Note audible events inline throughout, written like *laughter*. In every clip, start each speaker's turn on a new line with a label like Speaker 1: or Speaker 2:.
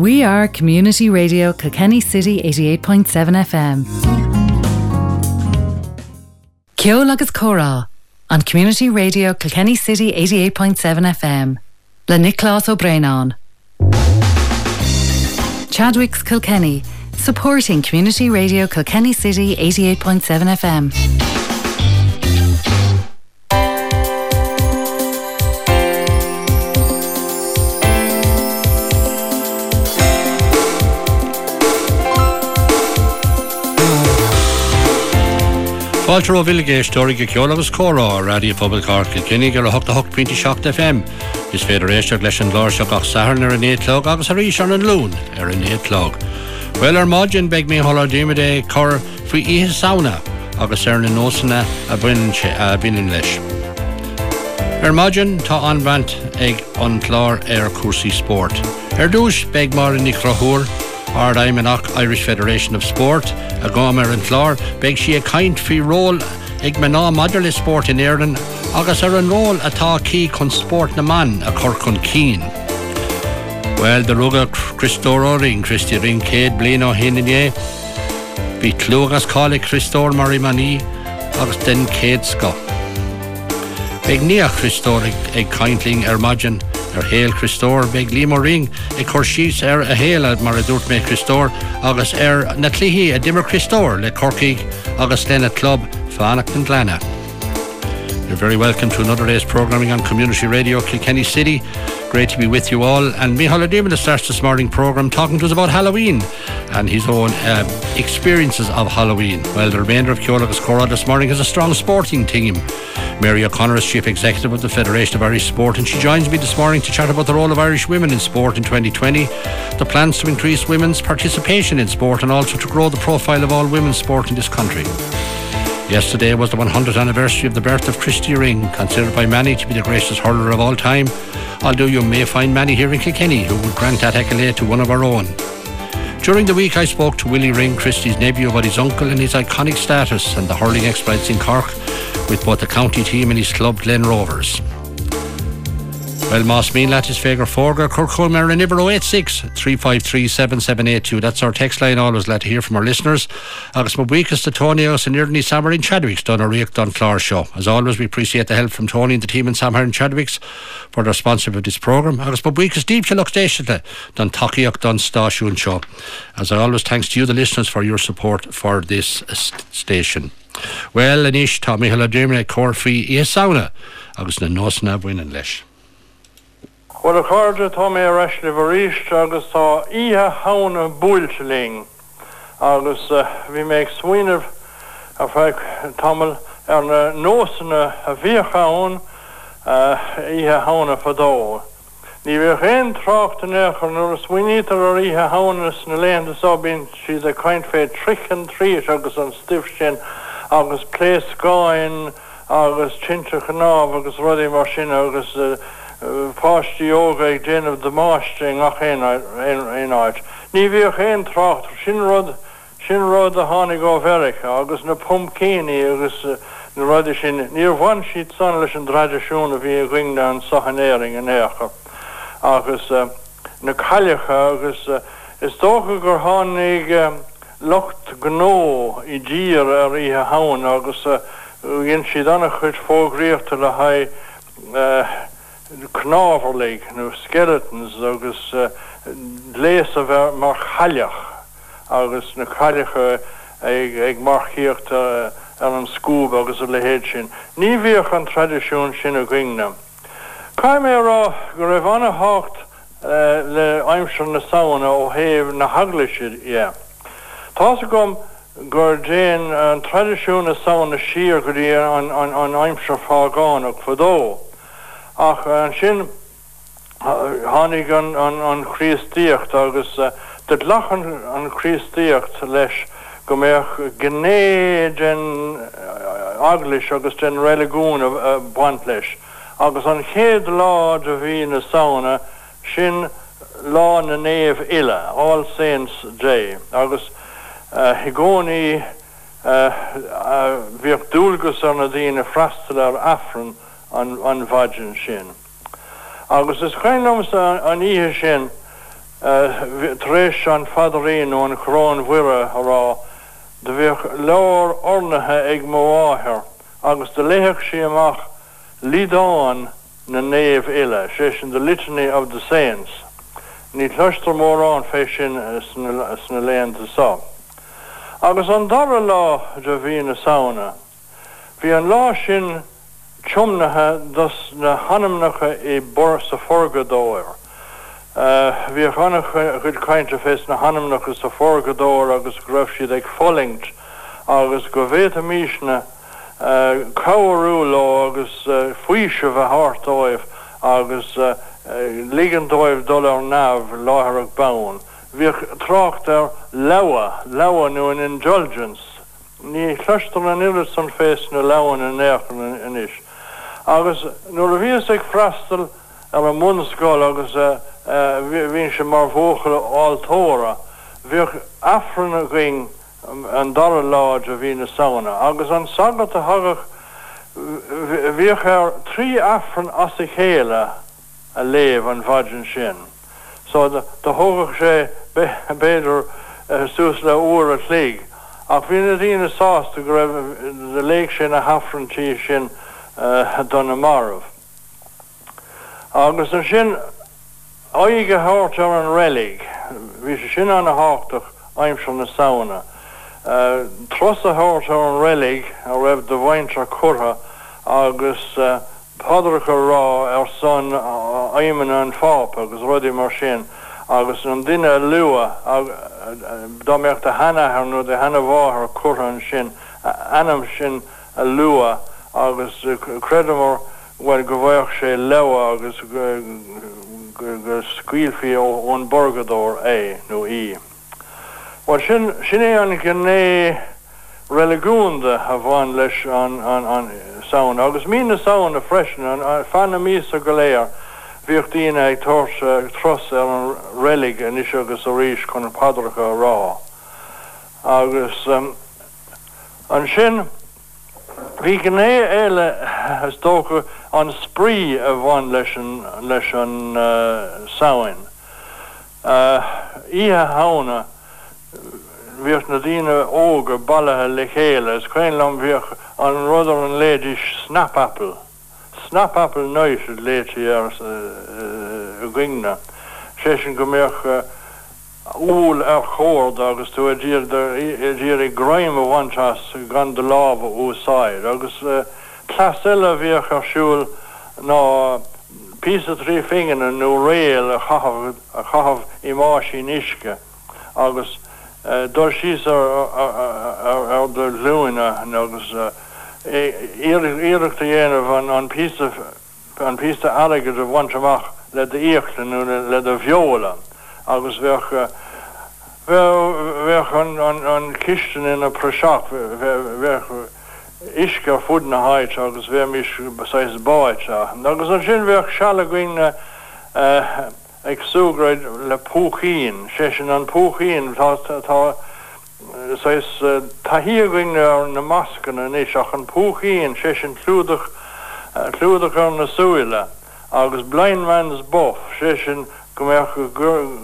Speaker 1: We are Community Radio Kilkenny City 88.7 FM. Agus Comhra on Community Radio Kilkenny City 88.7 FM. Le Nickey Brennan Chadwick's Kilkenny, supporting Community Radio Kilkenny City 88.7 FM.
Speaker 2: Fáiltar ó bhilgé stóí go ceolalas chorá radio Pobal Car cinnig ar a 8.7 FM. Is féidir éisteach leis an láir seach ach san ar an étlog agus a ríéis an an lún ar an étlog. Well ar mágin beag mé holla déimeé chor faoi ihe saona agus ar na nósanna a bhuiin leis. Ar mágin tá anhaint ag an chlár ar cuasaí sport. Ar dúis beag mar in nicrothúr Ardaimeach Irish Federation of Sport a gámer an chlár, beag si a kaint fi ról ag me ná Maderle sport in Éan agus ar an ról atá cí chun sport na man a chur chun cín. Well de ruga Christóring Christi ring céad blian á hinné, Bhí clúgas cála Christór marí maní agus den céad sco. Beg níach Christórig ag kaintling ar majin, ar héal Christór beag límar ring i chur síos ar a héile mar a dúirt mé Christór agus ar na tlihíí a dimmer Christór le Corcaig agus lenne club fannach an glenna. You're very welcome to another day's programming on Community Radio Kilkenny City. Great to be with you all. And Michael Damon starts this morning program talking to us about Halloween and his own uh, experiences of Halloween. Well, the remainder of Ceol agus Comhra this morning has a strong sporting team. Mary O'Connor is Chief Executive of the Federation of Irish Sport and she joins me this morning to chat about the role of Irish women in sport in 2020, the plans to increase women's participation in sport and also to grow the profile of all women's sport in this country. Yesterday was the 100th anniversary of the birth of Christy Ring, considered by many to be the greatest hurler of all time, although you may find many here in Kilkenny who would grant that accolade to one of our own. During the week I spoke to Willie Ring, Christy's nephew about his uncle and his iconic status and the hurling exploits in Cork with both the county team and his club Glen Rovers. Well Moss mean lat is figure forger Kirkholmer and Iver 086 353 7782. That's our text line always let to hear from our listeners. Agus my weakest to Tony us and Ernie Sammer in Chadwick's done a Rick Don Flower show. As always we appreciate the help from Tony and the team in Samher and Chadwick's for their sponsorship of this programme. Agus my weakest deep to look station done Takiak Don Stashoon show. As I always thanks to you the listeners for your support for this station. Well Anish Tommy Hilla Germany Corfi e sauna agus na nósna bhuiine leis.
Speaker 3: Well a chude tá mé reisle bhar ríist agus tá ihe hána búilteling agus bhí méid swineh a fe tamil ar na nósanna a bhíchaán ihe hána fadó. Ní bhí ré tracht an nechar nuair a swinnítar ar ihe hánas na léanta sábín siad a caiint fé trichan trí agus an stif sin agus pléiscáin agus tinte gná agus rudí mar sin agus uh, pátí óga ag déanamh de máiste nach éáid. Ní bhí chéon tracht sin rud sin rud a tháinig go bhericha agus na pumpcéine agus na ruidir sin níorhhain siad san leis an tradiisiúna bhí a ghine an sachanéing an écha agus na chailecha agus is dócha gur tháinig locht gnó i ddír ar ihe hán agus gin siad anna chud fógréochtta le ha knáverlig nu skeletons agus uh, léas a ver mar chaleach agus na chaleige ag, ag marchéocht uh, an an scúb agus a lehéid sin. Ní bhíoch an tradiisiún sin a gwine. Caim mé rá go raibh anna hácht uh, le aimimsir na saona ó héh na haglaisiid é. Tá gom gur déan an tradiisiún na saona sir go dtí an, aimimsir fágáánach fadó. Ach an sin hánig an an chríostíocht agus de lachan an chríostíocht leis go méoch gné den aglis agus den relegún a buint leis. Agus an chéad lá a bhí na saona sin lá na néomh ile all Saints Day. Agus higóní bhíoh dúlgus an a dtíine freistal ar affran an, an vagin sin. Agus is chuinnom an ihe sin trééis an fadaríon ó an chrán bhuire ará de bhíh leir ornathe ag móáthir agus de léheach si amach lídáin na néomh ile sé sin the litany of the saints. Ní thuistar mór an fé sin sna léanta sa. Agus an dar lá de bhí na saona, hí an lá sin chumnathe dus na hanamnacha i bor sa forgadóir. Bhí channach chud caiinte fés na hanamnachas sa forgadóir agus gribh siad ag folingt agus go bhéit a míisna cabharú lá agus faoise bheith hátáibh agus ligandóibh dul ar nabh láthach ban. Bhí trácht ar leha leha nó an indulgence. Ní chluistar an iiri san fés na lehan an néchan inis. Agus nuair a bhíos ag freistal ar an munscoil agus hín se mar bhóchar áiltóra, bhíoh afran a ring an dar láid a hí na saona, agus an sagat a hagach bhíoch ar trí afran as i chéile a léh an bhaidjin sin. So de thugach sé béidir sús le uair a lí. ach hí a dtíine sásta go raibh de léic sin a hafrantí sin donna marmh. Agus an sin aige háart ar an rélig, hí se sin an a háach aimim na saona. Uh, Tros a háart ar an rélig a raibh do bhaintre chutha agus uh, padracha rá ar san aimimen an fáp agus rudí mar sin agus an duine lua dámeocht a hena ar nó de hena bháthar chuthan sin anam sin a lua agus credimor bhfuil go bhhaoch sé leha agus gur scuilfií ón borgadóir é nó í. Wa sin sin é an gné relegúnde a bháin leis an saoun, agus mí na saoun a freisin an fanna mí a goléir bhíochtíine ag tos tros ar an rélig an is agus a ríis chun an padracha rá. agus um, an sin hí gné éile has tócha an sprí a bhain leis leis an uh, saoin. Uh, ihe hána bhíoch na dtíine óga ballathe le chéile, is chuin lam bhíoch an rudidir an léidir snapapple. Snapapple neis létí ar gine. sé sin go méoch úl ar chóir agus tú ddír i gréim a bhaintas gan de láh úsáid, agus clasile bhíoch arsúil ná pí trí fingin nó réal a chahabh i máisí níisce agus dor síos ar de luúine agus íireachta dhéanamh an an pí an pí aige a bhaintach le de íochttaú le a bheola agus bheith bheith an kiisten in a preseach iske fud na haid agus bhe mis beáis báid agus an sin bheith sealaghine ag súgraid le púchéín sé sin an púchéín tá tahíing ar na mascan a níos an púchéín sé sin clúdach clúdach an na súile agus bleinmans bof sé sin go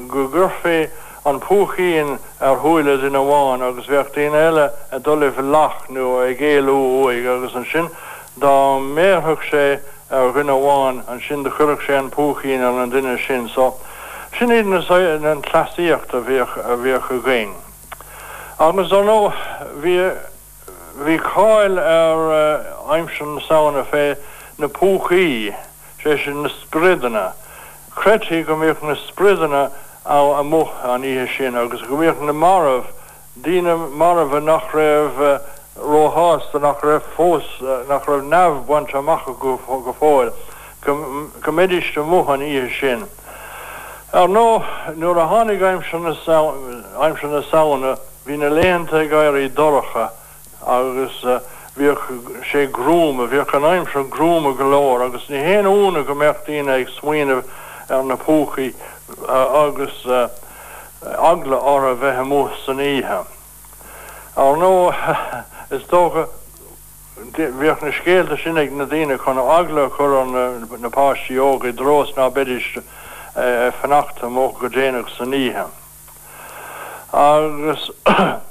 Speaker 3: go gurfé an púchéín ar thuúile in bháin agus bhechttíon eile a dulih lach nu ag géúig agus an sin dá méthug sé ar rinne bháin an sin de chuach sé an púchéín an an duine sin so sin iad an klasíocht a bhíoch a bhíoch a géin. Agus an nó hí cáil ar aimimsin saona fé na púchaí sé sin na spridanna. Cretí go méoch na spridanna á a mu an ihe sin agus go méoch na marh dína marh nach raibh róhás nach raibh fós nach raibh nefh buint amach go go fáil go méidiriste mu an ihe sin. Ar nó nuair a hánig aimim aimim na saona hí na léanta gaiir í doracha agus bhí sé grúma, bhí an aimim se grúma golóir, agus ní héana úna go mechttíine ag smuoineh ar na póchaí agus agla á a bheitthe mú san ihe. Ar nó *laughs* is tócha bhíoch na scéalta sinnig na dtíine chuna agla chu an napáisiíoga dros ná bediiste fannachta mó go déanaach san níthe. agus *coughs*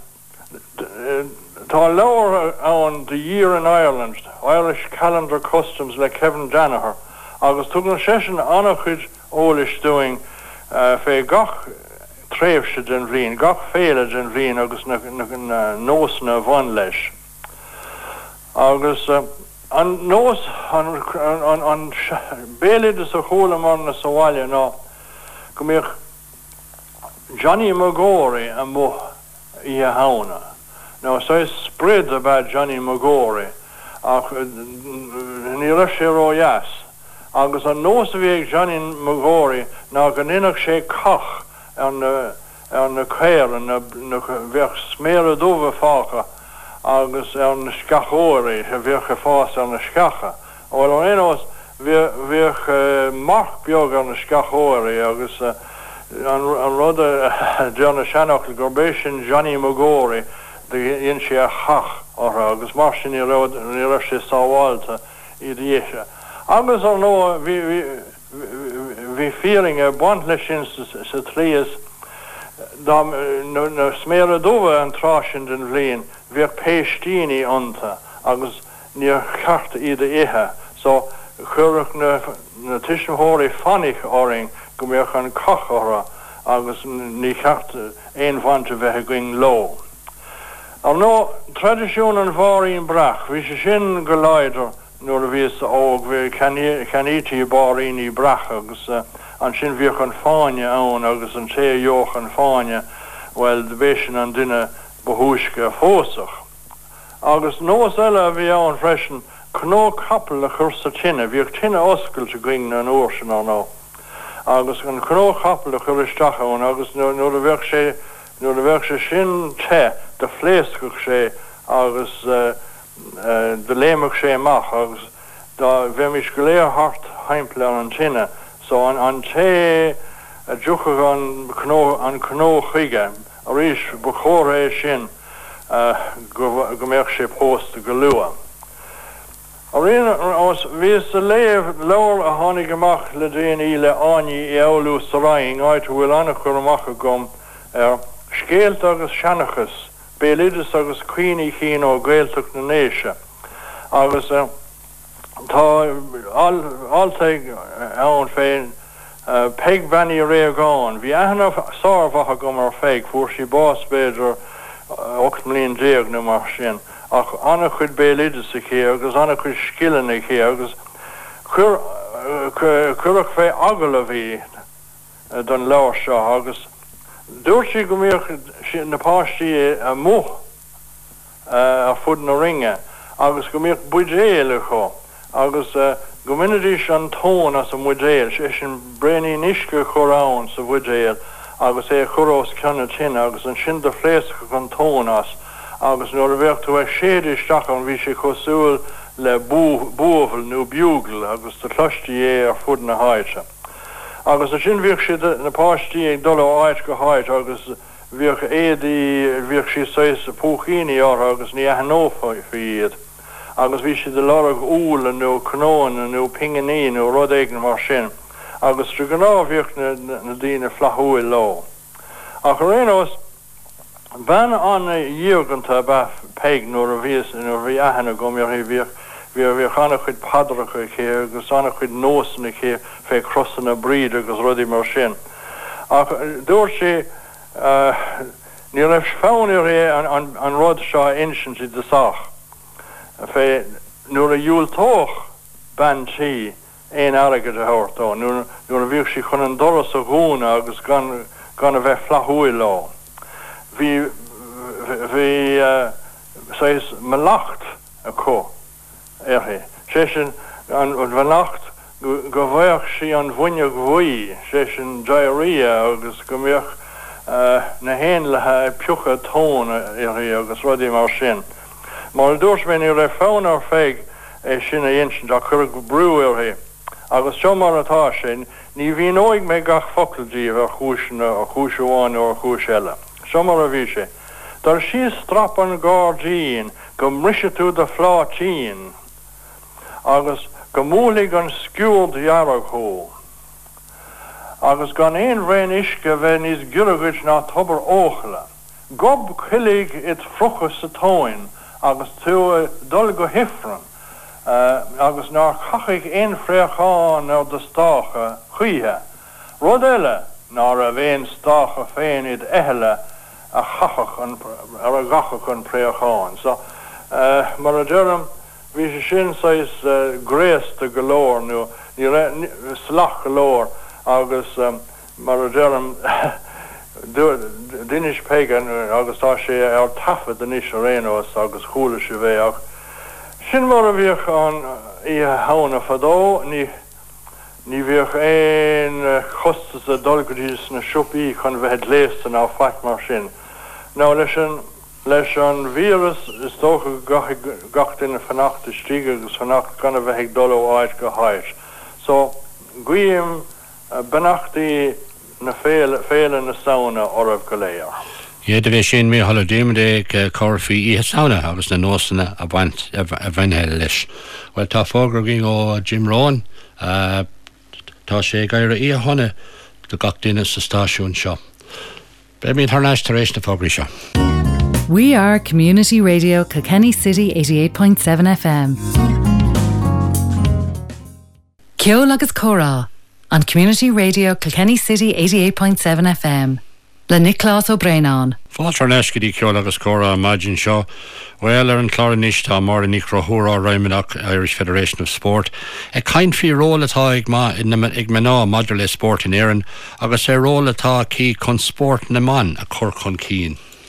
Speaker 3: Tá leir an the year in Ireland, Irish Calendar Customs le Kevin Danaher, agus tu an sesin annachchuid ólis doing uh, fé gach tréfse den bhrín, gach féle den bhrín agus nósna bhain leis. Agus uh, an nós an bélidir a cholamán na sáile ná go mé Johnny Magori a mo i a hána. Now so spread about Johnny Magori ach ní ra sé rójas. Agus an nós a bhíag Johnny Magori ná gan inach sé kach an an na chéir an bheith smére dómh fácha agus an scachóirí a bheocha fás an na scacha. ó an éos bhíoch mark beag an na scachóirí agus uh, an rud John *laughs* Shanach le gorbéisisin Johnny Magori de in sé a chach ó agus mar sin í rud ní ra sé sáháilta i dhéise. Agus an nó hí feeling a buint lei sin sa trías na smére dóha an trásin den bléin bhíh péistíine ananta agus níor charta iad ihe, so chuireach na, na tiismthóirí fannig áring go méoch an cachara agus ní charta éonhainte bheitthe going lo. An nó tradiisiún an bháíon brach, hí se sin go leidir nuair a bhís óg bhí canítí baríí brach agus uh, an sin bhíoch an fáine ann agus an té joch an fáine well de béisisin an duine behuiisce a fósach. Agus nós eile bhí an freisin nó capel a chursa tinine, bhíoh tinine oscail a going an ósin an ná. agus an chró capel a churisteachán agus nó a bheh sé nó a bheh sé sin te de phléascuch sé agus uh, uh, de léach sé amach agus dá bheit mis go léir hart heimple an tinine. so an an té a dúcha an nó an nó chuige a ríis bechóré sin go méoch sé post go lua. A réine os vís a léh leir a hánig goach le déon íle aní eú saráing áit bhfuil anna chur amach gom ar scéalt agus senachas, bélidas agus cuioine chin ó ggéalach na néise. Agus uh, Tá altaigh ann féin peig benní réáin, hí ana sáfatha go mar féig fuair si bás beidir 8 mlíon déag nó mar sin. Ach anna chud bélidir sa ché agus anna chud skillanna ché agus chuach fé agla bhí don leir seo agus dúir si go mé napátí a mó a fud na ringe agus go méoh budéile cho. agus uh, gominidí an tón as a mudéil sé sin breí níisce chorán sa bhudéil agus é chorás cena tin agus an sin de fléascha an tónas agus nó a bhechtú ag séidirteach an bhí sé cosúil le búhil nó bugel agus de chlutí é ar fud na háite. Agus a sin bhíh si napátí ag dul áid go háid agus bhíoh éí bhíoh si 6 púchéí á agus ní a nófa fiiad. agus bhí si de lerah úla nó cnóin nó pinganí nó rud éigen mar sin, agus tru gan áhíocht na dtíine flathúil lá. A chu réos ben anna díoganta be peig nó a vís nó bhí ahanana gom ar bhíoh hí bhí chana chuid padracha ché agus anna chuid nósanna ché fé crossan na bríd agus rudí mar sin. dúir sé ní raibh fáinir ré an rud seo insin si deach. fé nuair a dúúltóch ben si éon agad a háirtá nuair a bhíh si chun an doras a gúna agus gan a bheith flathúil lá. Bhí hí uh, me lacht a có erhe. Sechen an vannacht go bhhaoch si an bhuiine bhuií sé sin diarria agus gombeoch eh, na héan lethe e pucha tóna irí e- agus rudí mar sin. Mar dúirsmen i ra e fáin ar féig é sinna dhéint a chur go brúirhé. agus se mar atá sin, ní bhí óig mé gach focaldíh a chúisina a chúisiúháin ó chúisiile. Se mar a bhí sé. Dar si strapan gátíín go mriise tú de fláttíín agus go múlig an skúld jararthó. agus gan éon réin isce bheit níos guragaid ná tobar óchala. Gob chuig it fruchas sa tóin agus tú dul go hifran. Uh, agus ná chachaigh éon fréáán nó de stácha chuíthe. Rud eile ná a bhéon stácha féin iad eile a chachach ar a gachach an préáin. So, uh, mar a dúm hí sé sin sais uh, gréasta golóir nó ní slach golóir agus um, mar a dém *laughs* Dinis pegan agus tá sé ar tafa den is réos agus chola se bhéach. Sin mar a bhíoch an í hána fadó ní ní bhíoch éon chostas a dolgadís na siúpaí chun bheith lésan á feic mar sin. ná leis an leis an vírus is tócha gatain fanachta stíige agus fannacht ganna bheith dul áid go háir. So guim benachtaí na féle na saona orh go léir.
Speaker 4: a bheith sin mé hall déimdé chofií í saona agus na nósanna a bhaint a bhainhe leis. Weil tá fógra gin ó Jim Rán tá sé gaiir í a honna go gach duine sa stáisiún seo. Be mín thnáis taréis na fógra seo.
Speaker 1: We are Community Radio Kilkenny City 88.7 FM. Ceol agus chorá an Community Radio Kilkenny City 88.7 FM. Le Nickey Brennan.
Speaker 4: Fátar leiscadí ceol agus córa maidjin seo, Well ar an chláis tá mar in nicrothúrá roiimiach Irish Federation of Sport. E caiin fi rólatá ag má ag mená Madra le sport in éan, agus é rólatá cí chun sport na man a chur chun.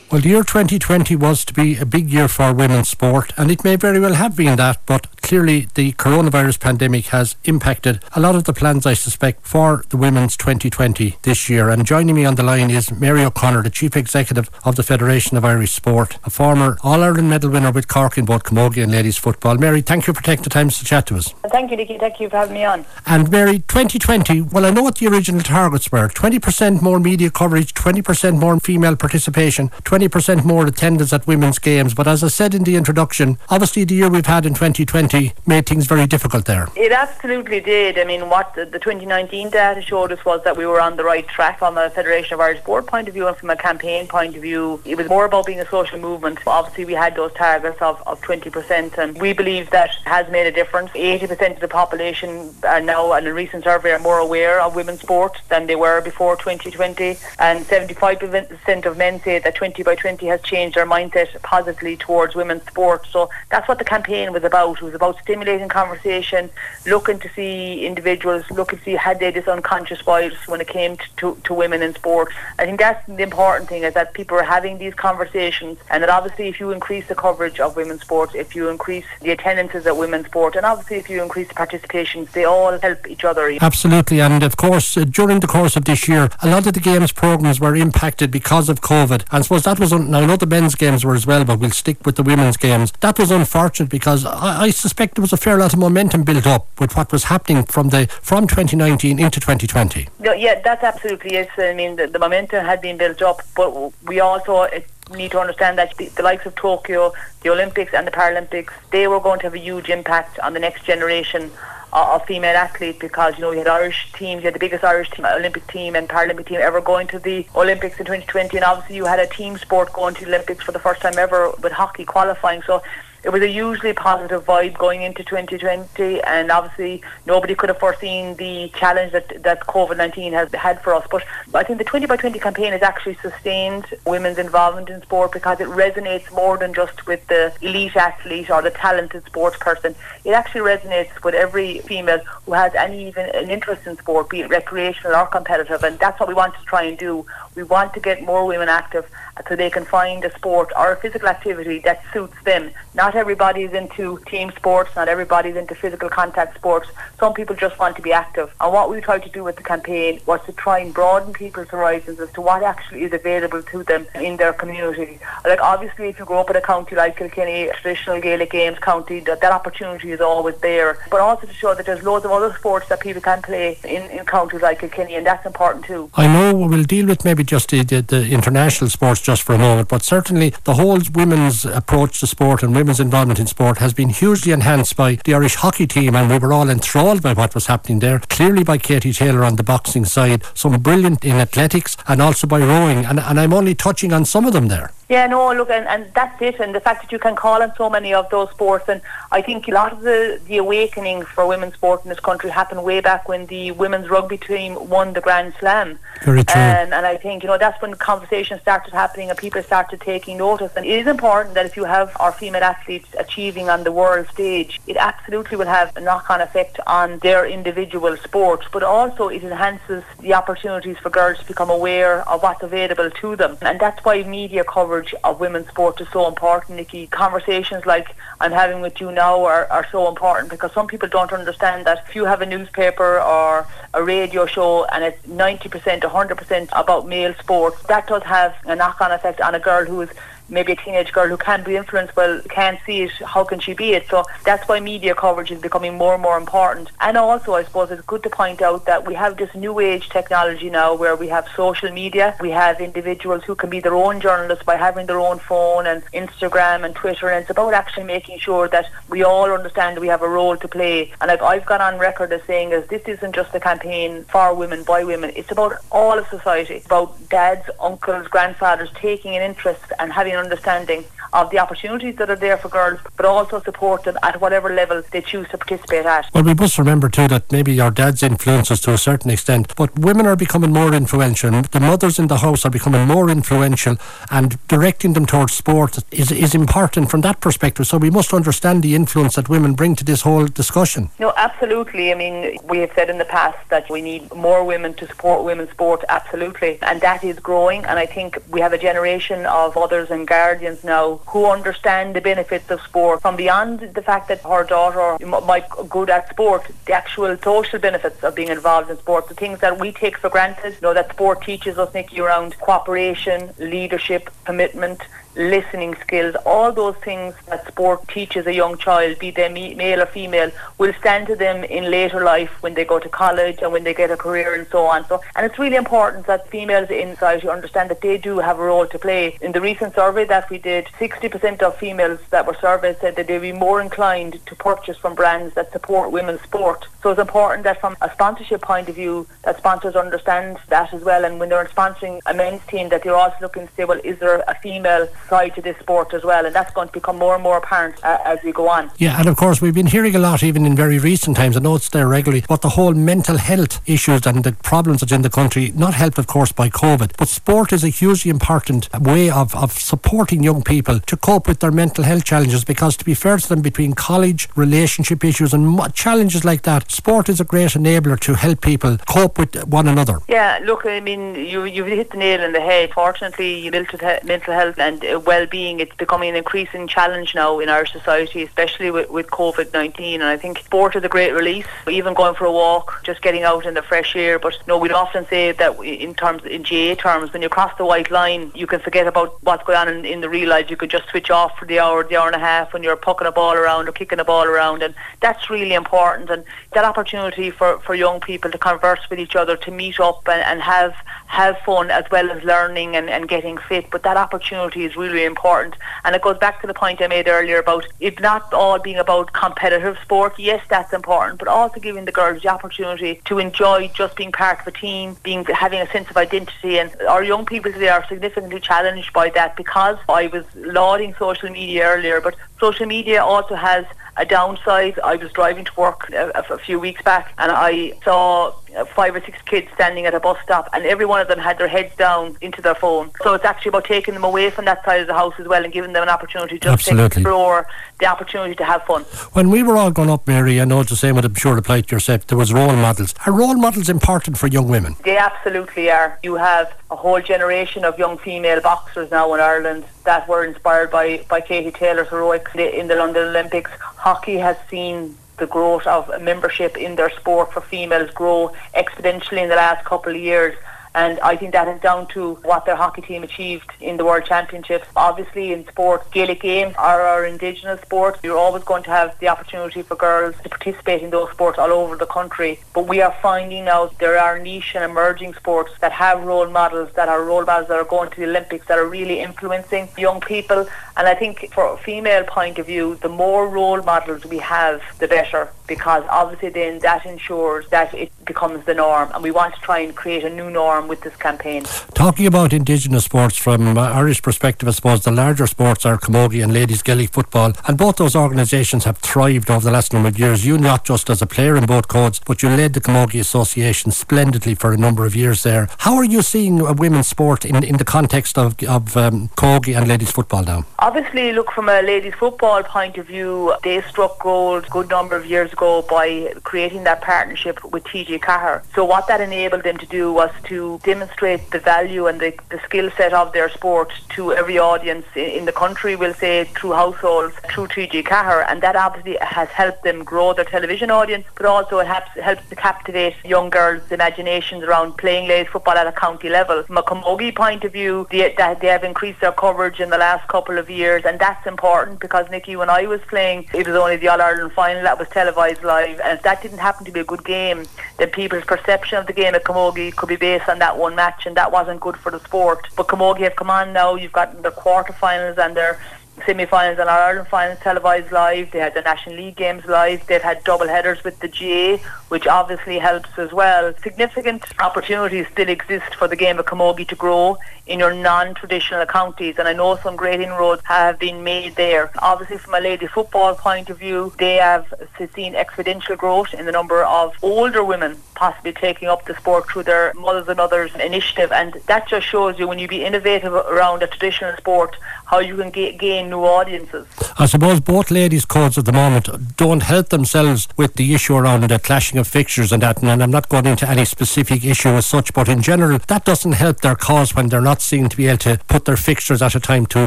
Speaker 2: Well, the year 2020 was to be a big year for women's sport, and it may very well have been that, but clearly the coronavirus pandemic has impacted a lot of the plans, I suspect, for the women's 2020 this year. And joining me on the line is Mary O'Connor, the Chief Executive of the Federation of Irish Sport, a former All Ireland medal winner with Cork in both Camogie and ladies football. Mary, thank you for taking the time to chat to us.
Speaker 5: Thank you, Nickey. Thank you for having me on.
Speaker 2: And Mary, 2020, well, I know what the original targets were 20% more media coverage, 20% more female participation, 20% more attendance at women's games. But as I said in the introduction, obviously the year we've had in 2020 made things very difficult there.
Speaker 5: It absolutely did. I mean, what the, the 2019 data showed us was that we were on the right track from a Federation of Irish Sport point of view and from a campaign point of view. It was more about being a social movement. Obviously, we had those targets of, of 20%, and we believe that has made a difference. 80% of the population are now, in a recent survey, are more aware of women's sport than they were before 2020, and 75% of men say that 20 by 20 has changed their mindset positively towards women's sport. So that's what the campaign was about. It was about stimulating conversation, looking to see individuals, looking to see had they this unconscious bias when it came to, to, to women in sport. I think that's the important thing is that people are having these conversations and that obviously if you increase the coverage of women's sport, if you increase the attendances at women's sport and obviously if you increase the participation, they all help each other.
Speaker 2: Absolutely and of course uh, during the course of this year a lot of the games programmes were impacted because of COVID and I suppose that was, un- now I know the men's games were as well but we'll stick with the women's games. That was unfortunate because I, I suspect there was a fair lot of momentum built up with what was happening from the from 2019 into 2020.
Speaker 5: No, yeah, that's absolutely it. I mean, the, the momentum had been built up, but we also it, need to understand that the, the likes of Tokyo, the Olympics and the Paralympics, they were going to have a huge impact on the next generation of female athletes because you know you had Irish teams, you had the biggest Irish team, Olympic team and Paralympic team ever going to the Olympics in 2020, and obviously you had a team sport going to the Olympics for the first time ever with hockey qualifying. So it was a hugely positive vibe going into 2020 and obviously nobody could have foreseen the challenge that, that COVID-19 has had for us. But I think the 20 by 20 campaign has actually sustained women's involvement in sport because it resonates more than just with the elite athlete or the talented sports person. It actually resonates with every female who has any even an interest in sport be it recreational or competitive. And that's what we want to try and do. We want to get more women active so they can find a sport or a physical activity that suits them not everybody is into team sports, not everybody is into physical contact sports. Some people just want to be active. And what we tried to do with the campaign was to try and broaden people's horizons as to what actually is available to them in their community. Like obviously if you grow up in a county like Kilkenny, traditional Gaelic Games county, that, that opportunity is always there. But also to show that there's loads of other sports that people can play in, in counties like Kilkenny and that's important too.
Speaker 2: I know we'll deal with maybe just the, the, the international sports just for a moment, but certainly the whole women's approach to sport and women's involvement in sport has been hugely enhanced by the Irish hockey team, and we were all enthralled by what was happening there. Clearly by Katie Taylor on the boxing side, some brilliant in athletics, and also by rowing. And, and I'm only touching on some of them there.
Speaker 5: Yeah, no, look, and, and that's it, and the fact that you can call on so many of those sports, and I think a lot of the, the awakening for women's sport in this country happened way back when the women's rugby team won the Grand Slam.
Speaker 2: Very true.
Speaker 5: And, and I think, you know, that's when conversations started happening and people started taking notice. And it is important that if you have our female athletes achieving on the world stage, it absolutely will have a knock-on effect on their individual sports, but also it enhances the opportunities for girls to become aware of what's available to them. And that's why media coverage coverage of women's sport is so important, Nickey. Conversations like I'm having with you now are, are so important because some people don't understand that if you have a newspaper or a radio show and it's 90%, 100% about male sports, that does have a knock-on effect on a girl who is maybe a teenage girl who can be influenced, well, can't see it, how can she be it? So that's why media coverage is becoming more and more important. And also, I suppose it's good to point out that we have this new age technology now where we have social media, we have individuals who can be their own journalists by having their own phone and Instagram and Twitter, and it's about actually making sure that we all understand we have a role to play. And I've, I've gone on record as saying is this isn't just a campaign for women, by women, it's about all of society, about dads, uncles, grandfathers taking an interest and having understanding of the opportunities that are there for girls, but also support them at whatever level they choose to participate at.
Speaker 2: Well, we must remember too that maybe our dads influence us to a certain extent, but women are becoming more influential. The mothers in the house are becoming more influential, and directing them towards sport is is important from that perspective. So we must understand the influence that women bring to this whole discussion.
Speaker 5: No, absolutely. I mean, we have said in the past that we need more women to support women's sport, absolutely, and that is growing. And I think we have a generation of mothers and guardians now who understand the benefits of sport from beyond the fact that her daughter might good at sport, the actual social benefits of being involved in sport, the things that we take for granted, you know, that sport teaches us, Nickey, around cooperation, leadership, commitment, listening skills, all those things that sport teaches a young child, be they male or female, will stand to them in later life when they go to college and when they get a career and so on. So, and it's really important that females in society understand that they do have a role to play. In the recent survey that we did, 60% of females that were surveyed said that they'd be more inclined to purchase from brands that support women's sport. So it's important that from a sponsorship point of view, that sponsors understand that as well. And when they're sponsoring a men's team, that they're also looking to say, well, is there a female side to this sport as well, and that's going to become more and more apparent uh, as we go on.
Speaker 2: Yeah, and of course we've been hearing a lot, even in very recent times. I know it's there regularly, but the whole mental health issues and the problems that's in the country, not helped, of course, by COVID, but sport is a hugely important way of, of supporting young people to cope with their mental health challenges. Because to be fair to them, between college, relationship issues, and challenges like that, sport is a great enabler to help people cope with one another.
Speaker 5: Yeah, look, I mean, you you've hit the nail in the head. Fortunately, mental health and well-being, it's becoming an increasing challenge now in our society, especially with, with COVID-19. And I think sport is a great release. Even going for a walk, just getting out in the fresh air. But no, we'd often say that in terms, in GAA terms, when you cross the white line, you can forget about what's going on in, in the real life. You could just switch off for the hour, the hour and a half when you're pucking a ball around or kicking a ball around. And that's really important. And that opportunity for, for young people to converse with each other, to meet up and, and have have fun as well as learning and, and getting fit. But that opportunity is really important. And it goes back to the point I made earlier about it not all being about competitive sport. Yes, that's important, but also giving the girls the opportunity to enjoy just being part of a team, being having a sense of identity. And our young people today are significantly challenged by that because I was lauding social media earlier, but social media also has a downside. I was driving to work a, a, few weeks back and I saw Uh, five or six kids standing at a bus stop and every one of them had their heads down into their phone. So it's actually about taking them away from that side of the house as well and giving them an opportunity to explore the opportunity to have fun.
Speaker 2: When we were all growing up, Mary, I know it's the same I'm sure applied to yourself, there was role models. Are role models important for young women?
Speaker 5: They absolutely are. You have a whole generation of young female boxers now in Ireland that were inspired by, by Katie Taylor's heroics in the London Olympics. Hockey has seen the growth of membership in their sport for females grow exponentially in the last couple of years. And I think that is down to what their hockey team achieved in the World Championships. Obviously, in sport, Gaelic games are our indigenous sports. You're always going to have the opportunity for girls to participate in those sports all over the country. But we are finding now there are niche and emerging sports that have role models, that are role models that are going to the Olympics, that are really influencing young people. And I think for a female point of view, the more role models we have, the better because obviously then that ensures that it becomes the norm and we want to try and create a new norm with this campaign.
Speaker 2: Talking about Indigenous sports from uh, Irish perspective, I suppose the larger sports are Camogie and Ladies Gaelic football and both those organisations have thrived over the last number of years. You not just as a player in both codes but you led the Camogie Association splendidly for a number of years there. How are you seeing women's sport in, in the context of, of um, Camogie and ladies football now?
Speaker 5: Obviously look from a ladies football point of view they struck gold a good number of years ago by creating that partnership with TG Ceathair. So what that enabled them to do was to demonstrate the value and the, the skill set of their sport to every audience in the country, we'll say, through households, through TG Ceathair. And that obviously has helped them grow their television audience, but also it helps, helps to captivate young girls' imaginations around playing ladies football at a county level. From a Camogie point of view, they, they have increased their coverage in the last couple of years, and that's important because, Nickey, when I was playing, it was only the All-Ireland final that was televised live, and if that didn't happen to be a good game, then people's perception of the game at Camogie could be based on that one match, and that wasn't good for the sport. But Camogie have come on now. You've got the quarterfinals and their semi-finals and All-Ireland finals televised live. They had the National League games live. They've had double headers with the GAA, which obviously helps as well. Significant opportunities still exist for the game of camogie to grow in your non-traditional counties, and I know some great inroads have been made there. Obviously, from a lady football point of view, they have seen exponential growth in the number of older women possibly taking up the sport through their mothers and others initiative, and that just shows you when you be innovative around a traditional sport, how you can gain new audiences.
Speaker 2: I suppose both ladies' codes at the moment don't help themselves with the issue around the clashing of fixtures and that, and I'm not going into any specific issue as such, but in general, that doesn't help their cause when they're not seen to be able to put their fixtures at a time to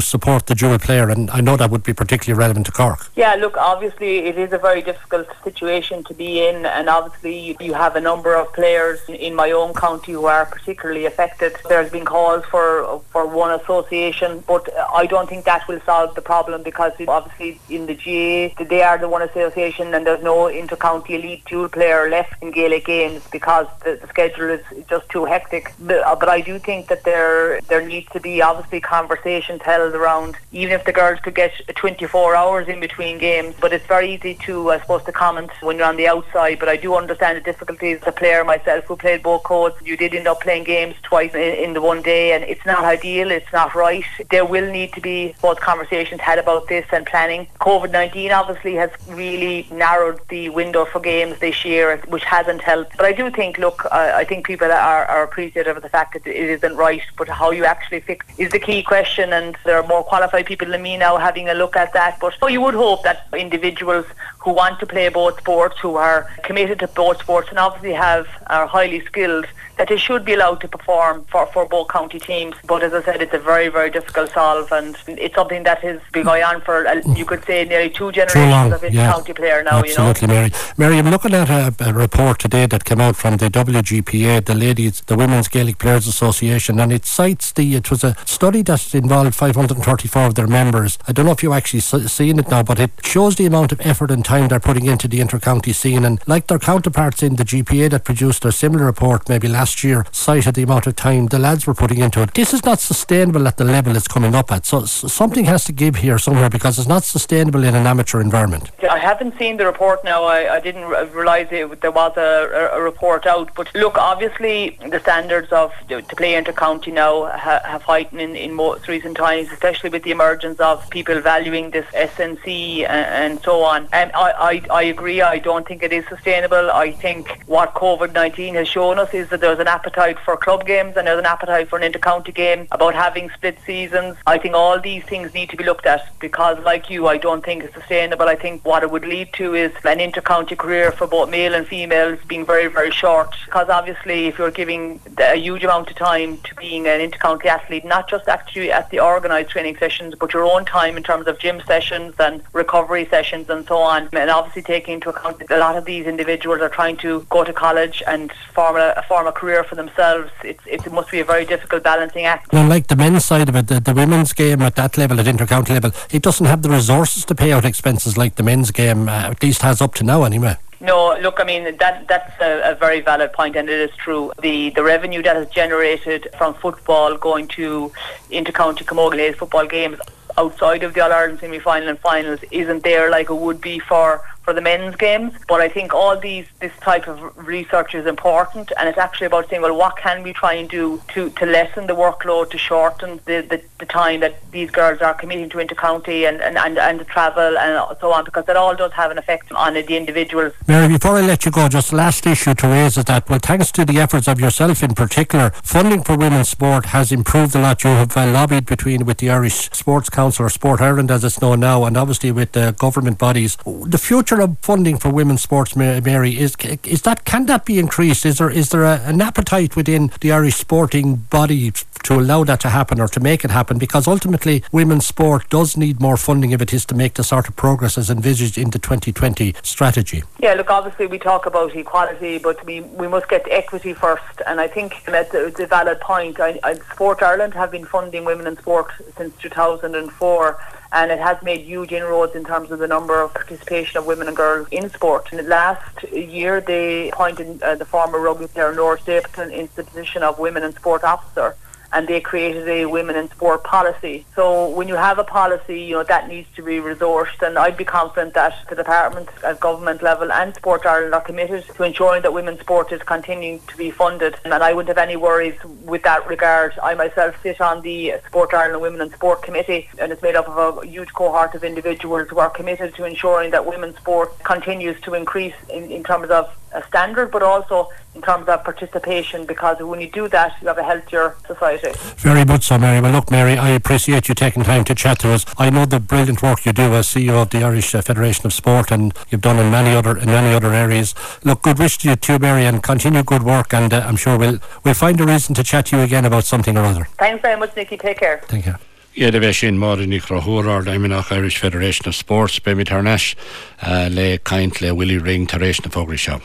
Speaker 2: support the dual player, and I know that would be particularly relevant to Cork.
Speaker 5: Yeah, look, obviously it is a very difficult situation to be in, and obviously you have a number of players in my own county who are particularly affected. There's been calls for for one association, but I don't think that will solve the problem because obviously in the GAA they are the one association and there's no inter-county elite dual player left in Gaelic games because the, the schedule is just too hectic. But, uh, but, I do think that there there needs to be obviously conversations held around even if the girls could get 24 hours in between games. But it's very easy to I suppose to comment when you're on the outside. But I do understand the difficulties. A player myself who played both codes, you did end up playing games twice in, in the one day, and it's not ideal. It's not right. There will need to be both conversations had about this and planning. COVID 19 obviously has really narrowed the window for games this year, which hasn't helped. But I do think, look, uh, I think people are, are appreciative of the fact that it isn't right, but how you actually fix is the key question. And there are more qualified people than me now having a look at that. But you would hope that individuals who want to play both sports, who are committed to both sports, and obviously have are highly skilled that they should be allowed to perform for, for both county teams. But as I said, it's a very, very difficult solve, and it's something that has been going on for, uh, you could say, nearly two generations of
Speaker 2: yeah.
Speaker 5: county player now.
Speaker 2: Absolutely,
Speaker 5: you know?
Speaker 2: Mary. Mary, I'm looking at a, a, report today that came out from the WGPA, the Ladies, the Women's Gaelic Players Association, and it cites the, it was a study that involved 534 of their members. I don't know if you actually seen it now, but it shows the amount of effort and time they're putting into the inter-county scene, and like their counterparts in the GPA that produced a similar report maybe last last year cited the amount of time the lads were putting into it. This is not sustainable at the level it's coming up at. So something has to give here somewhere because it's not sustainable in an amateur environment.
Speaker 5: I haven't seen the report now. I, I didn't realise there was a, a, report out. But look, obviously the standards of to play inter-county now ha, have heightened in, in most recent times, especially with the emergence of people valuing this S&C and, and so on. And I, I, I agree. I don't think it is sustainable. I think what COVID-19 has shown us is that there's an appetite for club games and there's an appetite for an inter-county game, about having split seasons. I think all these things need to be looked at because, like you, I don't think it's sustainable. I think what it would lead to is an inter-county career for both male and females being very, very short. Because obviously, if you're giving a huge amount of time to being an inter-county athlete, not just actually at the organised training sessions, but your own time in terms of gym sessions and recovery sessions and so on, and obviously taking into account that a lot of these individuals are trying to go to college and form a, form a career career for themselves, it's, it must be a very difficult balancing act.
Speaker 2: Well, like the men's side of it, the, the women's game at that level, at intercounty level, it doesn't have the resources to pay out expenses like the men's game, uh, at least has up to now anyway.
Speaker 5: No, look, I mean that that's a, a, very valid point, and it is true. The the revenue that is generated from football going to intercounty camogie football games outside of the All Ireland semi final and finals isn't there like it would be for for the men's games. But I think all these this type of research is important, and it's actually about saying, well, what can we try and do to, to lessen the workload, to shorten the, the, the time that these girls are committing to intercounty and, and, and, and the travel and so on, because that all does have an effect on the individuals.
Speaker 2: Mary, before I let you go, just last issue to raise is that, well, thanks to the efforts of yourself in particular, funding for women's sport has improved a lot. You have uh, lobbied between with the Irish Sports Council or Sport Ireland, as it's known now, and obviously with the government bodies. The future of funding for women's sports, Mary, is is that can that be increased? Is there is there a, an appetite within the Irish sporting body to allow that to happen or to make it happen? Because ultimately, women's sport does need more funding if it is to make the sort of progress as envisaged in the 2020 strategy.
Speaker 5: Yeah, look, obviously we talk about equality, but we, we must get equity first. And I think that's a, valid point. I, I, Sport Ireland have been funding women in sport since 2004 and it has made huge inroads in terms of the number of participation of women and girls in sport. And last year, they appointed uh, the former rugby player Nora Stapleton into the position of women and sport officer and they created a women in sport policy. So when you have a policy, you know, that needs to be resourced and I'd be confident that the department at government level and Sport Ireland are committed to ensuring that women's sport is continuing to be funded and I wouldn't have any worries with that regard. I myself sit on the Sport Ireland Women in Sport Committee and it's made up of a huge cohort of individuals who are committed to ensuring that women's sport continues to increase in, in terms of a standard, but also in terms of participation, because when you do that, you have a healthier society.
Speaker 2: Very much so, Mary. Well, look, Mary, I appreciate you taking time to chat to us. I know the brilliant work you do as CEO of the Irish uh, Federation of Sport, and you've done in many other in many other areas. Look, good wish to you too, Mary, and continue good work. And uh, I'm sure we'll we'll find a reason to chat to you again about something or other.
Speaker 5: Thanks very much, Nickey. Take care.
Speaker 2: Thank you.
Speaker 4: Iad a bheith sin mar in daimimeach Irish Federation of Sports be mit uh, le kaint le Willie Ring taréis na fógri seo.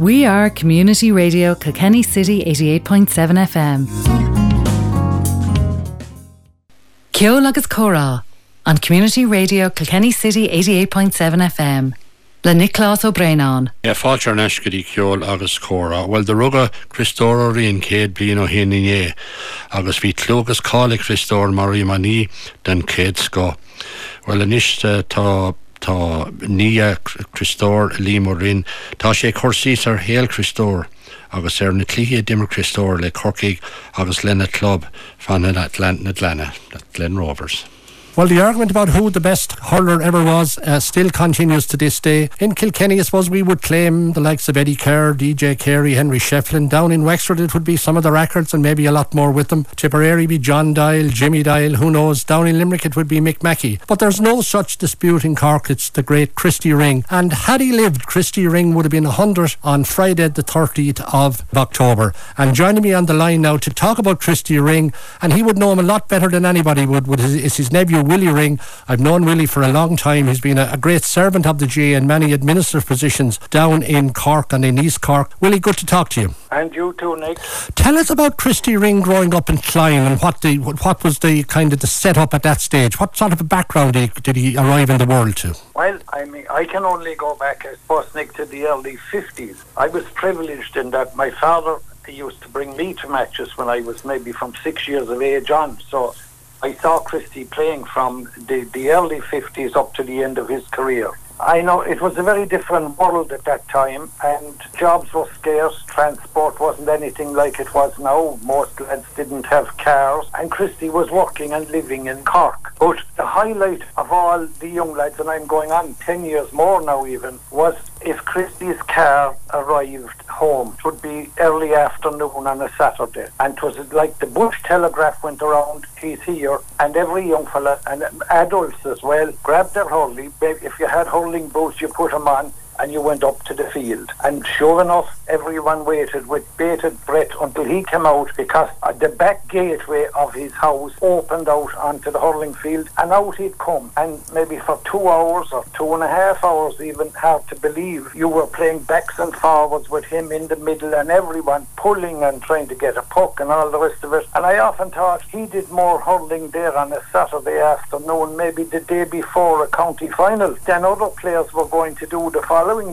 Speaker 1: We are Community Radio Kilkenny City 88.7 FM. Ceol agus Comhra on Community Radio Kilkenny City 88.7 FM. Le Nicolás O'Brien.
Speaker 4: Ja fátear neiscadí ceol agus córa, Well de rugga Christóra rion céad blion ó héanaé, agus bhí tlógus cála Christór marí maní den céad sco. Well iniste tá tá ní Christór límor rin, tá sé chosí ar héal Christór. agus ar na clíthe dimmer Christór le corcaigh agus lenne club fan na Atlant na Glenna, Glen Rovers.
Speaker 2: Well, the argument about who the best hurler ever was uh, still continues to this day. In Kilkenny, I suppose we would claim the likes of Eddie Keher, DJ Carey, Henry Shefflin. Down in Wexford, it would be some of the Rackards and maybe a lot more with them. Tipperary be John Doyle, Jimmy Doyle, who knows. Down in Limerick, it would be Mick Mackey. But there's no such dispute in Cork. It's the great Christy Ring. And had he lived, Christy Ring would have been 100 on Friday, the 30th of October. And joining me on the line now to talk about Christy Ring, and he would know him a lot better than anybody would, would is his nephew Willie Ring. I've known Willie for a long time. He's been a, a great servant of the GAA in many administrative positions down in Cork and in East Cork. Willie, good to talk to you.
Speaker 6: And you too, Nick.
Speaker 2: Tell us about Christy Ring growing up in Cloyne and what the what was the kind of the setup at that stage. What sort of a background did he, did he arrive in the world to?
Speaker 6: Well, I mean, I can only go back, I suppose, Nick, to the early 50s. I was privileged in that my father used to bring me to matches when I was maybe from six years of age on. So I saw Christy playing from the, the early 50s up to the end of his career. I know it was a very different world at that time, and jobs were scarce. Transport wasn't anything like it was now. Most lads didn't have cars, and Christy was working and living in Cork. But the highlight of all the young lads, and I'm going on 10 years more now even, was if Christy's car arrived home, it would be early afternoon on a Saturday. And it was like the Bush Telegraph went around, he's here, and every young fella, and adults as well, grabbed their hurley. If you had hurling boots, you put them on, and you went up to the field. And sure enough, everyone waited with bated breath until he came out because the back gateway of his house opened out onto the hurling field and out he'd come. And maybe for two hours or two and a half hours, even hard to believe, you were playing backs and forwards with him in the middle and everyone pulling and trying to get a puck and all the rest of it. And I often thought he did more hurling there on a Saturday afternoon, maybe the day before a county final, than other players were going to do the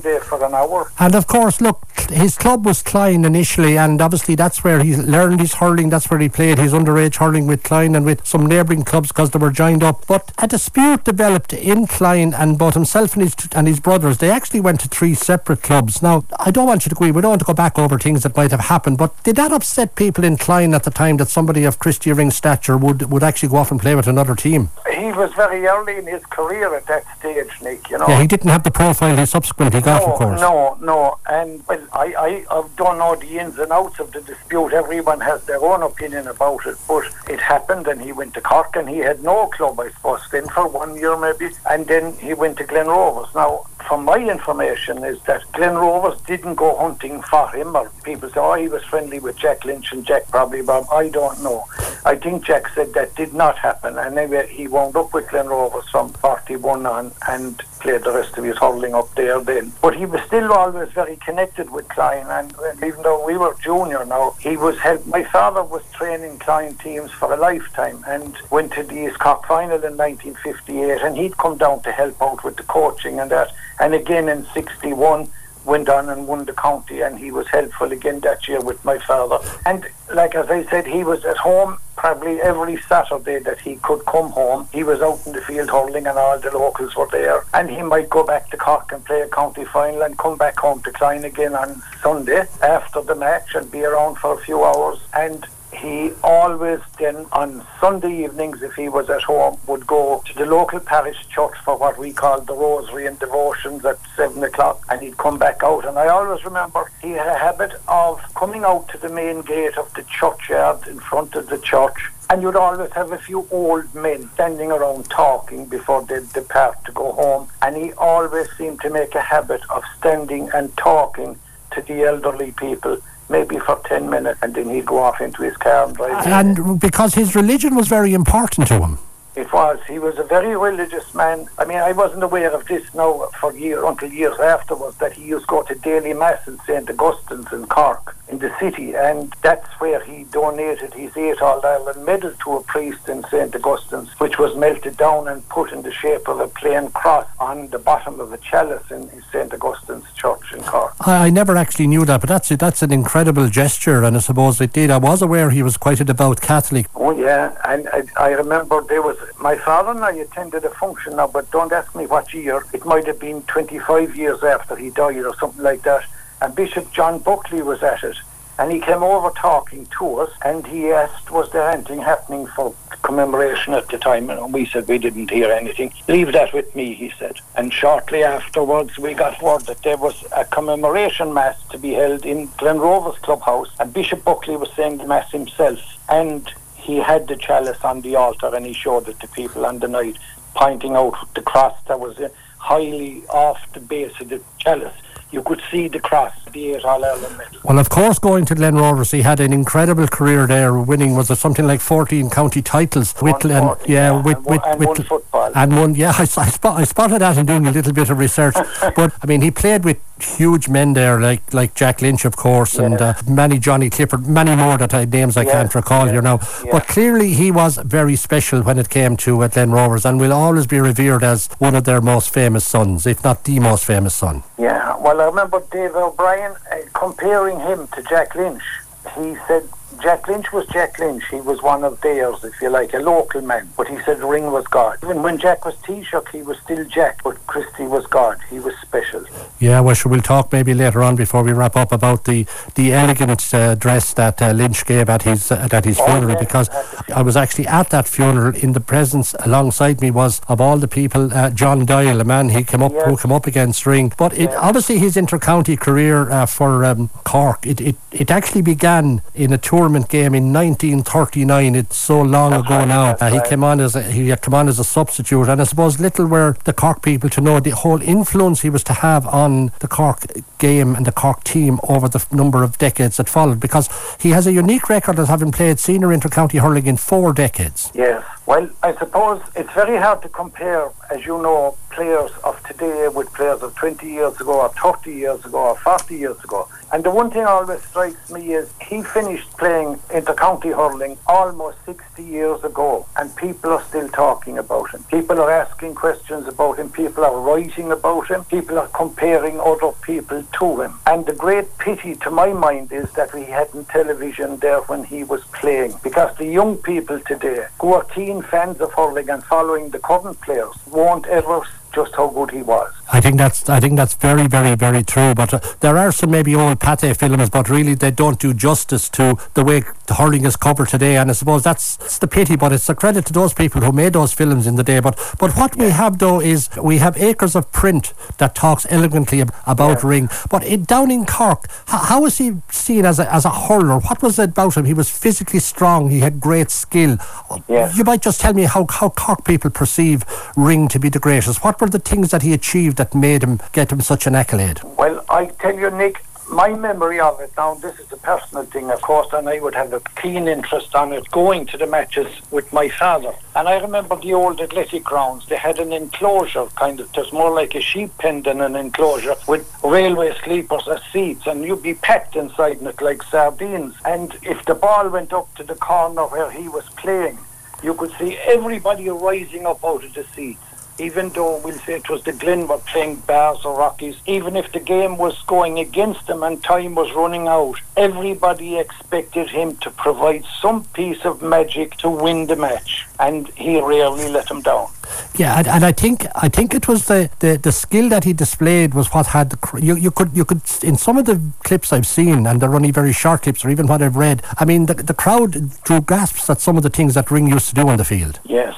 Speaker 6: day for an hour.
Speaker 2: And of course, look, his club was Cloyne initially, and obviously that's where he learned his hurling. That's where he played his underage hurling with Cloyne and with some neighbouring clubs because they were joined up. But a dispute developed in Cloyne, and both himself and his and his brothers they actually went to three separate clubs. Now, I don't want you to agree. We don't want to go back over things that might have happened, but did that upset people in Cloyne at the time that somebody of Christy Ring's stature would would actually go off and play with another team?
Speaker 6: He was very early in his career at that stage, Nick. You know.
Speaker 2: Yeah, he didn't have the profile he subsequently got,
Speaker 6: no,
Speaker 2: of course.
Speaker 6: No, no, and well, I, I, I don't know the ins and outs of the dispute. Everyone has their own opinion about it, but it happened, and he went to Cork, and he had no club, I suppose, then for one year maybe, and then he went to Glen Rovers. Now, from my information, is that Glen Rovers didn't go hunting for him, or people say, oh, he was friendly with Jack Lynch and Jack probably Bob. I don't know. I think Jack said that did not happen, and anyway, he wound up with Glen Rovers from 41 on and played the rest of his hurling up there then. But he was still always very connected with Cloyne, and, and even though we were junior now, he was help. My father was training Cloyne teams for a lifetime and went to the East Cork final in 1958, and he'd come down to help out with the coaching and that. And again in 61, went on and won the county and he was helpful again that year with my father. And like as I said, he was at home probably every Saturday that he could come home. He was out in the field hurling and all the locals were there. And he might go back to Cork and play a county final and come back home to Cloyne again on Sunday after the match and be around for a few hours. And he always then on Sunday evenings, if he was at home, would go to the local parish church for what we called the rosary and devotions at seven o'clock, and he'd come back out. And I always remember he had a habit of coming out to the main gate of the churchyard in front of the church. And you'd always have a few old men standing around talking before they'd depart to go home. And he always seemed to make a habit of standing and talking to the elderly people maybe for 10 minutes and then he'd go off into his car and drive.
Speaker 2: And because his religion was very important to him.
Speaker 6: It was. He was a very religious man. I mean, I wasn't aware of this now for years until years afterwards that he used to go to daily mass in St Augustine's in Cork in the city, and that's where he donated his eight All Ireland medal to a priest in St Augustine's, which was melted down and put in the shape of a plain cross on the bottom of a chalice in St Augustine's Church in Cork.
Speaker 2: I, I never actually knew that, but that's that's an incredible gesture, and I suppose it did. I was aware he was quite a devout Catholic.
Speaker 6: Oh yeah, and I, I remember there was my father and I attended a function now, but don't ask me what year. It might have been 25 years after he died or something like that. And Bishop John Buckley was at it. And he came over talking to us and he asked, was there anything happening for commemoration at the time? And we said we didn't hear anything. Leave that with me, he said. And shortly afterwards, we got word that there was a commemoration mass to be held in Glen Rovers clubhouse. And Bishop Buckley was saying the mass himself. And he had the chalice on the altar and he showed it to people on the night, pointing out the cross that was uh, highly off the base of the chalice. You could see the cross, the eight All medal.
Speaker 2: Well, of course, going to Glen Rovers, he had an incredible career there, winning was it something like fourteen county titles
Speaker 6: with, and, yeah, yeah, with, and, with, and with, football,
Speaker 2: and one. Yeah, *laughs* I, I, spot, I spotted that in doing a little bit of research. *laughs* but I mean, he played with huge men there, like like Jack Lynch, of course, yes. and uh, many Johnny Clifford, many more that I names I yes. can't recall yes. here now. But clearly, he was very special when it came to uh, Glen Rovers, and will always be revered as one of their most famous sons, if not the most famous son.
Speaker 6: Yeah, well, I remember Dave O'Brien uh, comparing him to Jack Lynch. He said Jack Lynch was Jack Lynch. He was one of theirs, if you like, a local man. But he said Ring was God. Even when Jack was Taoiseach, he was still Jack. But Christy was God. He was special.
Speaker 2: Yeah, well, sure, we'll talk maybe later on before we wrap up about the the elegant uh, dress that uh, Lynch gave at his uh, at his oh, funeral yes, because I was actually at that funeral. In the presence alongside me was of all the people, uh, John Doyle, a man he came up yes. who came up against Ring. But it, yes. obviously his intercounty career uh, for um, Cork, it, it it actually began in a tour game in 1939. It's so long
Speaker 6: That's
Speaker 2: ago
Speaker 6: right,
Speaker 2: now. Uh, he
Speaker 6: right.
Speaker 2: came on as a, he had come on as a substitute, and I suppose little were the Cork people to know the whole influence he was to have on the Cork game and the Cork team over the number of decades that followed, because he has a unique record of having played senior inter-county hurling in four decades.
Speaker 6: Yes. Well, I suppose it's very hard to compare, as you know, players of today with players of 20 years ago or 30 years ago or 40 years ago. And the one thing always strikes me is he finished playing inter-county hurling almost 60 years ago and people are still talking about him. People are asking questions about him. People are writing about him. People are comparing other people to him. And the great pity to my mind is that we hadn't television there when he was playing because the young people today who are keen fans of hurling and following the current players won't ever just how good he was.
Speaker 2: I think that's I think that's very very very true. But uh, there are some maybe old Pathé films, but really they don't do justice to the way the hurling is covered today. And I suppose that's, that's the pity. But it's a credit to those people who made those films in the day. But but what we have though is we have acres of print that talks elegantly about
Speaker 6: Yeah.
Speaker 2: ring. But it, down in Cork, h- how was he seen as a as a hurler? What was it about him? He was physically strong. He had great skill.
Speaker 6: Yeah.
Speaker 2: You might just tell me how how Cork people perceive ring to be the greatest. What were the things that he achieved that made him get him such an accolade?
Speaker 6: Well, I tell you, Nick, my memory of it now, this is a personal thing, of course, and I would have a keen interest on it going to the matches with my father. And I remember the old athletic grounds, they had an enclosure, kind of, just more like a sheep pen than an enclosure, with railway sleepers as seats, and you'd be packed inside it like sardines. And if the ball went up to the corner where he was playing, you could see everybody rising up out of the seats. Even though we'll say it was the Glen were playing Barrs or Rockies, even if the game was going against them and time was running out, everybody expected him to provide some piece of magic to win the match, and he rarely let them down.
Speaker 2: Yeah, and, and I think I think it was the, the, the skill that he displayed was what had the you you could you could in some of the clips I've seen and they're only very short clips or even what I've read. I mean the the crowd drew gasps at some of the things that Ring used to do on the field.
Speaker 6: Yes.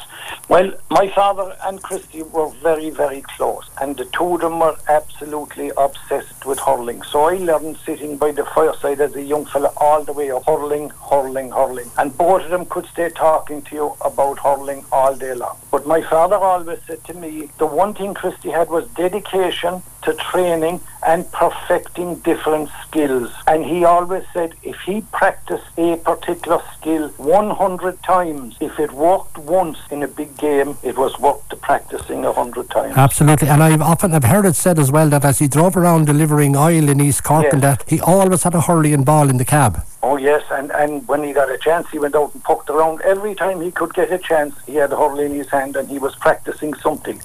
Speaker 6: Well, my father and Christy were very, very close, and the two of them were absolutely obsessed with hurling. So I learned sitting by the fireside as a young fella all the way up, hurling, hurling, hurling. And both of them could stay talking to you about hurling all day long. But my father always said to me, the one thing Christy had was dedication to training and perfecting different skills. And he always said if he practiced a particular skill 100 times, if it worked once in a big game, it was worth the practicing 100 times.
Speaker 2: Absolutely, and I've often I've heard it said as well that as he drove around delivering oil in East Cork
Speaker 6: Yes.
Speaker 2: and that he always had a hurling ball in the cab.
Speaker 6: Oh yes, and, and when he got a chance, he went out and poked around. Every time he could get a chance, he had a hurley in his hand and he was practicing something.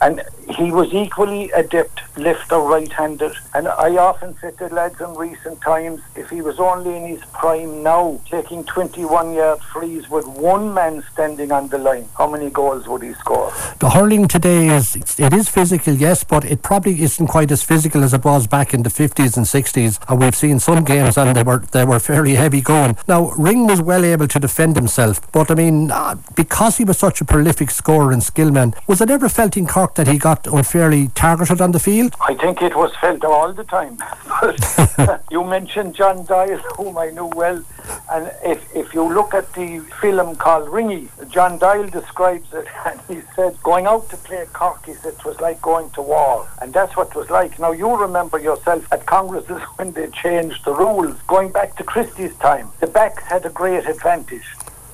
Speaker 6: And he was equally adept left or right-handed. And I often said to lads in recent times, if he was only in his prime now, taking 21-yard frees with one man standing on the line, how many goals would he score?
Speaker 2: The hurling today is it is physical, yes, but it probably isn't quite as physical as it was back in the fifties and sixties. And we've seen some games and they were they were fairly heavy going. Now Ring was well able to defend himself, but I mean uh, because he was such a prolific scorer and skillman, was it ever felt in Cork that he got unfairly targeted on the field?
Speaker 6: I think it was felt all the time. *laughs* You mentioned John Doyle, whom I knew well, and if, if you look at the film called Ringy, John Doyle describes it, *laughs* and he said, going out to play Cork, he said, it was like going to war, and that's what it was like. Now, you remember yourself at Congresses *laughs* when they changed the rules, going back to Christy's time, the backs had a great advantage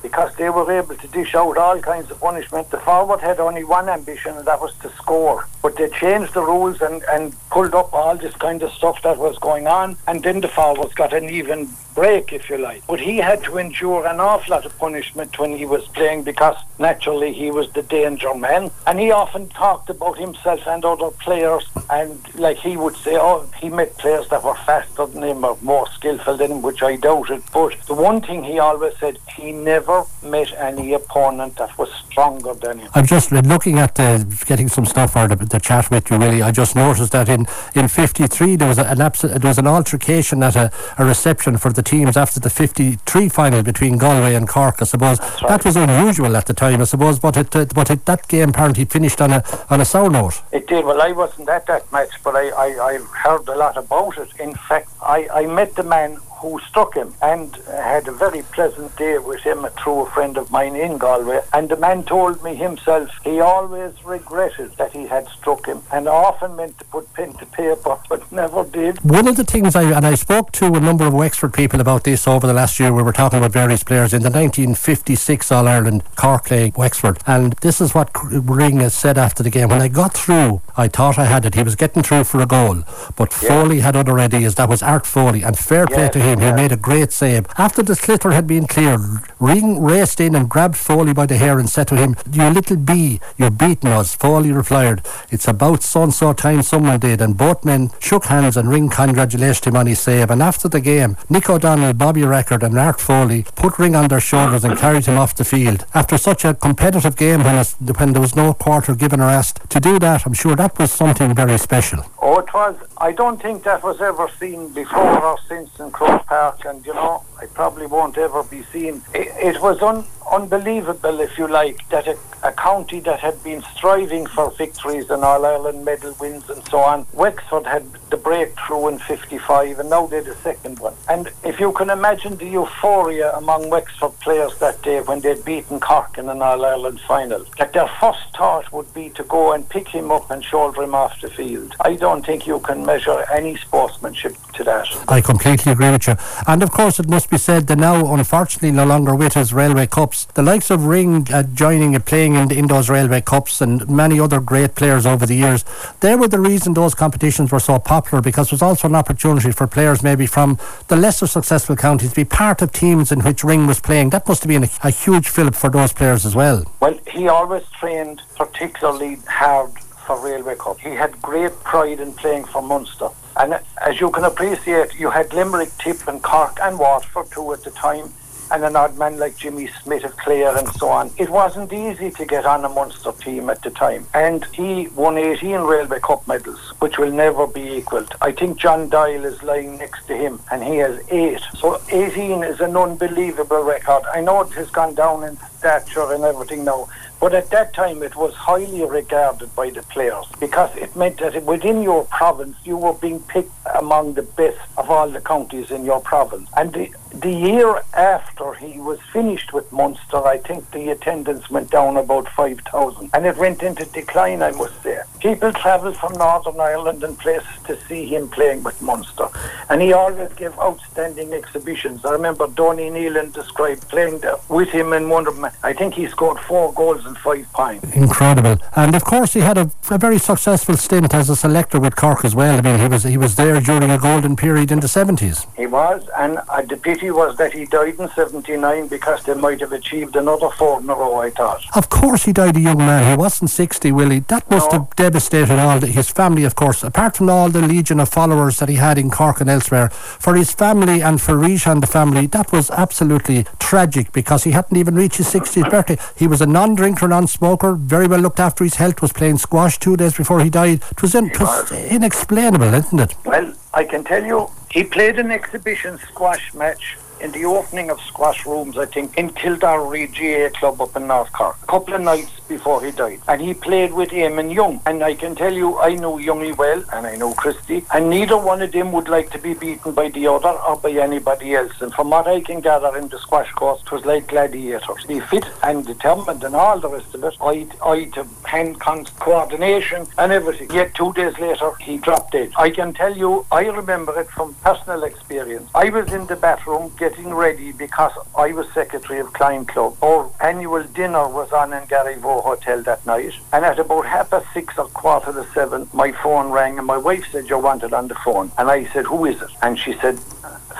Speaker 6: because they were able to dish out all kinds of punishment. The forward had only one ambition, and that was to score. But they changed the rules and, and pulled up all this kind of stuff that was going on, and then the forwards got an even break, if you like. But he had to endure an awful lot of punishment when he was playing because naturally he was the danger man. And he often talked about himself and other players, and like he would say, oh, he met players that were faster than him or more skillful than him, which I doubted. But the one thing he always said, he never met any opponent that was stronger than him.
Speaker 2: I'm just looking at the, getting some stuff out of the chat with you. Really, I just noticed that in in '53 there was an abs- there was an altercation at a, a reception for the teams after the '53 final between Galway and Cork. I suppose
Speaker 6: right.
Speaker 2: that was unusual at the time. I suppose, but it uh, but it, that game apparently finished on a on a sour note.
Speaker 6: It did. Well, I wasn't at that match, but I, I, I heard a lot about it. In fact, I, I met the man who struck him and had a very pleasant day with him through a friend of mine in Galway. And the man told me himself he always regretted that he had struck him and often meant to put pen to paper, *laughs* but never did.
Speaker 2: One of the things I, and I spoke to a number of Wexford people about this over the last year, we were talking about various players in the 1956 All Ireland Cork Wexford. And this is what Ring has said after the game. When I got through, I thought I had it. He was getting through for a goal, but yeah. Foley had other ideas. That was Art Foley, and fair play to him. He made a great save. After the sliotar had been cleared, Ring raced in and grabbed Foley by the hair and said to him, You little bee, you're beating us. Foley replied, It's about so so time someone did. And both men shook hands and Ring congratulated him on his save. And after the game, Nick O'Donnell, Bobby Rackard, and Art Foley put Ring on their shoulders and carried him off the field. After such a competitive game when, when there was no quarter given or asked, to do that, I'm sure that was something very special.
Speaker 6: Oh, it was. I don't think that was ever seen before or since in Croke Park, and you know, I probably won't ever be seen. It, it was un, unbelievable, if you like, that a, a, county that had been striving for victories and All Ireland medal wins and so on, Wexford had the breakthrough in 55 and now they're the second one. And if you can imagine the euphoria among Wexford players that day when they'd beaten Cork in an All Ireland final, that their first thought would be to go and pick him up and shoulder him off the field. I don't think you can measure any sportsmanship to that.
Speaker 2: I completely agree with you. And of course, it must be said that now, unfortunately, no longer with us Railway Cups, the likes of Ring uh, joining and playing in, in those Railway Cups and many other great players over the years, they were the reason those competitions were so popular because it was also an opportunity for players maybe from the lesser successful counties to be part of teams in which Ring was playing. That must have been a, a huge fillip for those players as well.
Speaker 6: Well, he always trained particularly hard for Railway Cup. He had great pride in playing for Munster. And as you can appreciate, you had Limerick, Tip and Cork and Waterford too at the time and an odd man like Jimmy Smith of Clare and so on. It wasn't easy to get on a Munster team at the time. And he won 18 Railway Cup medals, which will never be equalled. I think John Doyle is lying next to him, and he has eight. So 18 is an unbelievable record. I know it has gone down in stature and everything now, but at that time, it was highly regarded by the players because it meant that within your province, you were being picked among the best of all the counties in your province. And the, the year after he was finished with Munster, I think the attendance went down about 5,000. And it went into decline, I must say. People travelled from Northern Ireland and places to see him playing with Munster. And he always gave outstanding exhibitions. I remember Donie Nealon described playing with him in one of them. I think he scored four goals and five pints.
Speaker 2: Incredible. And of course, he had a, a, very successful stint as a selector with Cork as well. I mean, he was he was there during a golden period in the 70s.
Speaker 6: He was, and uh, the pity was that he died in 79 because they might have achieved another four in a row, I thought.
Speaker 2: Of course, he died a young man. He wasn't 60, Willie. That must no. have devastated all the, his family, of course, apart from all the legion of followers that he had in Cork and elsewhere. For his family and for Risha and the family, that was absolutely tragic because he hadn't even reached his 60th birthday. He was a non drinker, non smoker, very well looked after his health, was playing squash two days before he died. It was, in, it was inexplainable, isn't it?
Speaker 6: Well, I can tell you, he played an exhibition squash match in the opening of squash rooms, I think, in Kildare GAA Club up in North Cork, a couple of nights before he died. And he played with Eamon Young. And I can tell you, I know Youngie well, and I know Christy, and neither one of them would like to be beaten by the other or by anybody else. And from what I can gather in the squash course, it was like gladiators. Be fit and determined and all the rest of it. Eye, eye to hand coordination and everything. Yet two days later, he dropped dead. I can tell you, I remember it from personal experience. I was in the bathroom getting ready because I was secretary of Cloyne Club. Our annual dinner was on in Garryvoe Hotel that night. And at about half past six or quarter to seven, my phone rang and my wife said, you're wanted on the phone. And I said, who is it? And she said,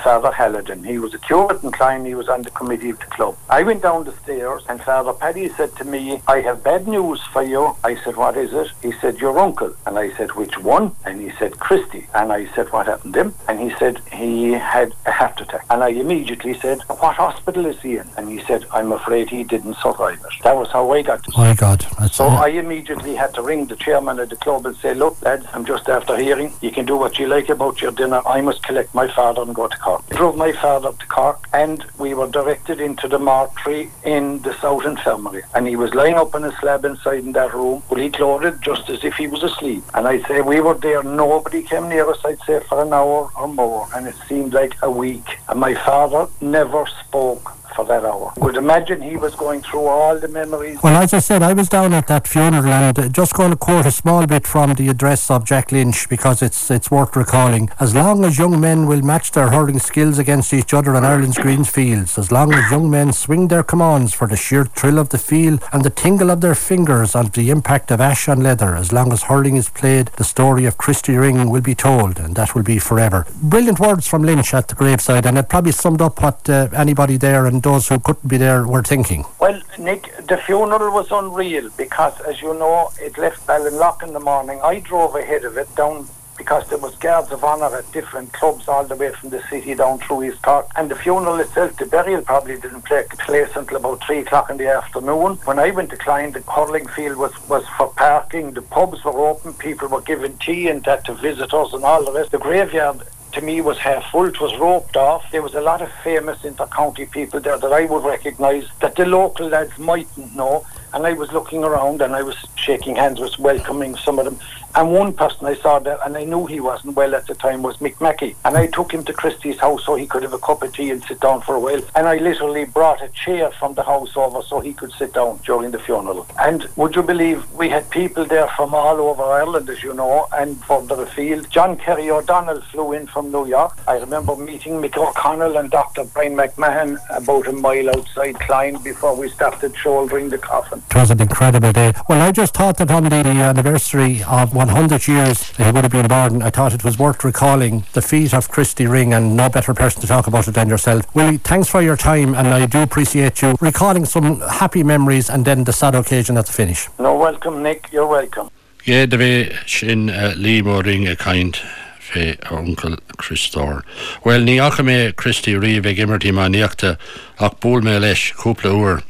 Speaker 6: Father Hallidan. He was a curate in Cloyne. He was on the committee of the club. I went down the stairs and Father Paddy said to me, I have bad news for you. I said, what is it? He said, your uncle. And I said, which one? And he said, Christy. And I said, what happened to him? And he said, he had a heart attack. And I immediately said, what hospital is he in? And he said, I'm afraid he didn't survive it. That was how I got to
Speaker 2: My God.
Speaker 6: That's so I immediately had to ring the chairman of the club and say, look, lads, I'm just after hearing. You can do what you like about your dinner. I must collect my father go to. Cork. I drove my father to Cork and we were directed into the mortuary in the South Infirmary. And he was lying up on a slab inside in that room, fully clothed, just as if he was asleep. And I'd say we were there, nobody came near us, I'd say, for an hour or more. And it seemed like a week. And my father never spoke for that hour. Would imagine he was going through all the memories.
Speaker 2: Well, as I said, I was down at that funeral and just going to quote a small bit from the address of Jack Lynch because it's it's worth recalling. As long as young men will match their hurling skills against each other on Ireland's green fields, as long as young men swing their commands for the sheer thrill of the field and the tingle of their fingers and the impact of ash on leather, as long as hurling is played, the story of Christy Ring will be told, and that will be forever. Brilliant words from Lynch at the graveside, and it probably summed up what uh, anybody there and those who couldn't be there were thinking?
Speaker 6: Well, Nick, the funeral was unreal because, as you know, it left Ballinlough in the morning. I drove ahead of it down because there was guards of honour at different clubs all the way from the city down through East Cork. And the funeral itself, the burial probably didn't take place until about three o'clock in the afternoon. When I went to Cloyne, the hurling field was, was for parking, the pubs were open, people were giving tea and that to visitors and all the rest. The graveyard to me was half full. It was roped off. There was a lot of famous inter-county people there that I would recognise that the local lads mightn't know. And I was looking around and I was shaking hands, was welcoming some of them. And one person I saw there, and I knew he wasn't well at the time, was Mick Mackey. And I took him to Christy's house so he could have a cup of tea and sit down for a while. And I literally brought a chair from the house over so he could sit down during the funeral. And would you believe we had people there from all over Ireland, as you know, and further afield. John Kerry O'Donnell flew in from New York. I remember meeting Mick O'Connell and Dr. Brian McMahon about a mile outside Cloyne before we started shouldering the coffin.
Speaker 2: It was an incredible day. Well, I just thought that on the anniversary of 100 years he would have been born, I thought it was worth recalling the feat of Christy Ring, and no better person to talk about it than yourself. Willie, thanks for your time, and I do appreciate you recalling some happy memories and then the sad occasion at the finish.
Speaker 6: No, welcome, Nick. You're welcome.
Speaker 4: Yeah, the way sin uh, Limo ring a kind fé ar uncle Christór. Well ní acha mé Christy riomh ag immertí má níochta ach búl mé leis cúpla uair.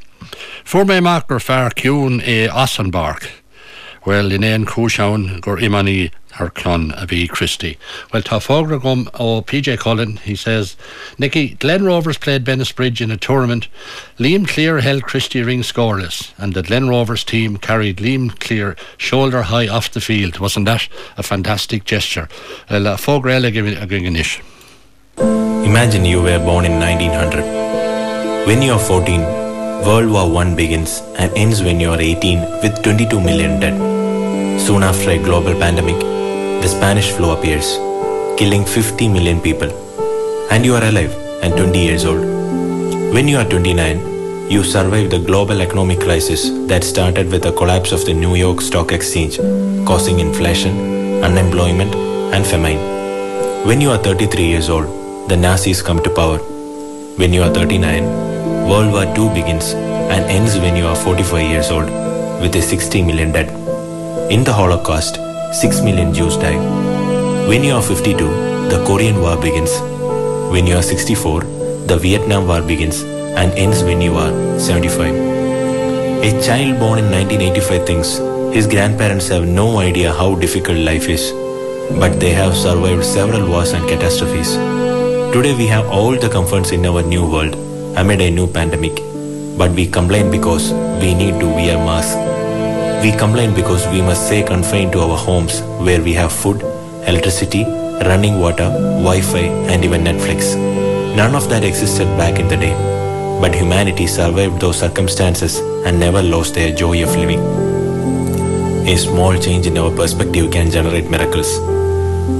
Speaker 4: Fu mé mac gur fear ciún é Asanbark. Well in éon cúseán gur imaní her clon a bhí Christy. Well gom ó PJ Cullen, he says, Nicky, Glen Rovers played Bennettsbridge in a tournament. Liam Clear held Christy Ring scoreless, and the Glen Rovers team carried Liam Clear shoulder high off the field. Wasn't that a fantastic gesture? Well, fógra eile a ish.
Speaker 7: Imagine you were born in 1900. When you are 14, World War I begins and ends when you are 18 with 22 million dead. Soon after a global pandemic, the Spanish flu appears, killing 50 million people. And you are alive and 20 years old. When you are 29, you survive the global economic crisis that started with the collapse of the New York Stock Exchange, causing inflation, unemployment, and famine. When you are 33 years old, the Nazis come to power. When you are 39, World War II begins and ends when you are 45 years old with a 60 million dead. In the Holocaust, 6 million Jews died. When you are 52, the Korean War begins. When you are 64, the Vietnam War begins and ends when you are 75. A child born in 1985 thinks his grandparents have no idea how difficult life is, but they have survived several wars and catastrophes. Today we have all the comforts in our new world amid a new pandemic. But we complain because we need to wear masks. We complain because we must stay confined to our homes where we have food, electricity, running water, Wi-Fi and even Netflix. None of that existed back in the day. But humanity survived those circumstances and never lost their joy of living. A small change in our perspective can generate miracles.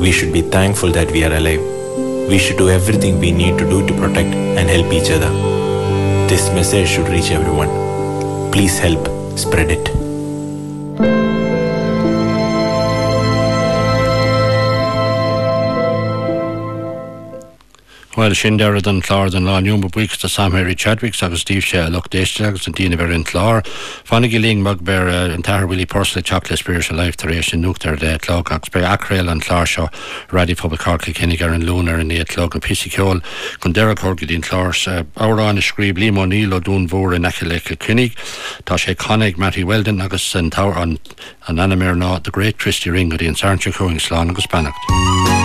Speaker 7: We should be thankful that we are alive. We should do everything we need to do to protect and help each other. This message should reach everyone. Please help spread it.
Speaker 4: Well sin dead an chlár an lániuú buic a Samhéirí Chadwick agus tíh sé loch déiste agus an tíine ver an chlár. Fannig líng mag ber an tahfuilí persla chocolate spir a leif éis sin nuachtar de chlá agus be acréil an chlár seo radiofobalcarca cinnig ar an lúnar an éiad log an pisiciol chun deachcóga dín chlárs árán scríb límó níl ó dún bhór in eice le cinnig Tá sé connig Matty Weldon agus an tá an an animir ná de Great Christy Ring a dín Sarnte chuing sláán agus Spanacht.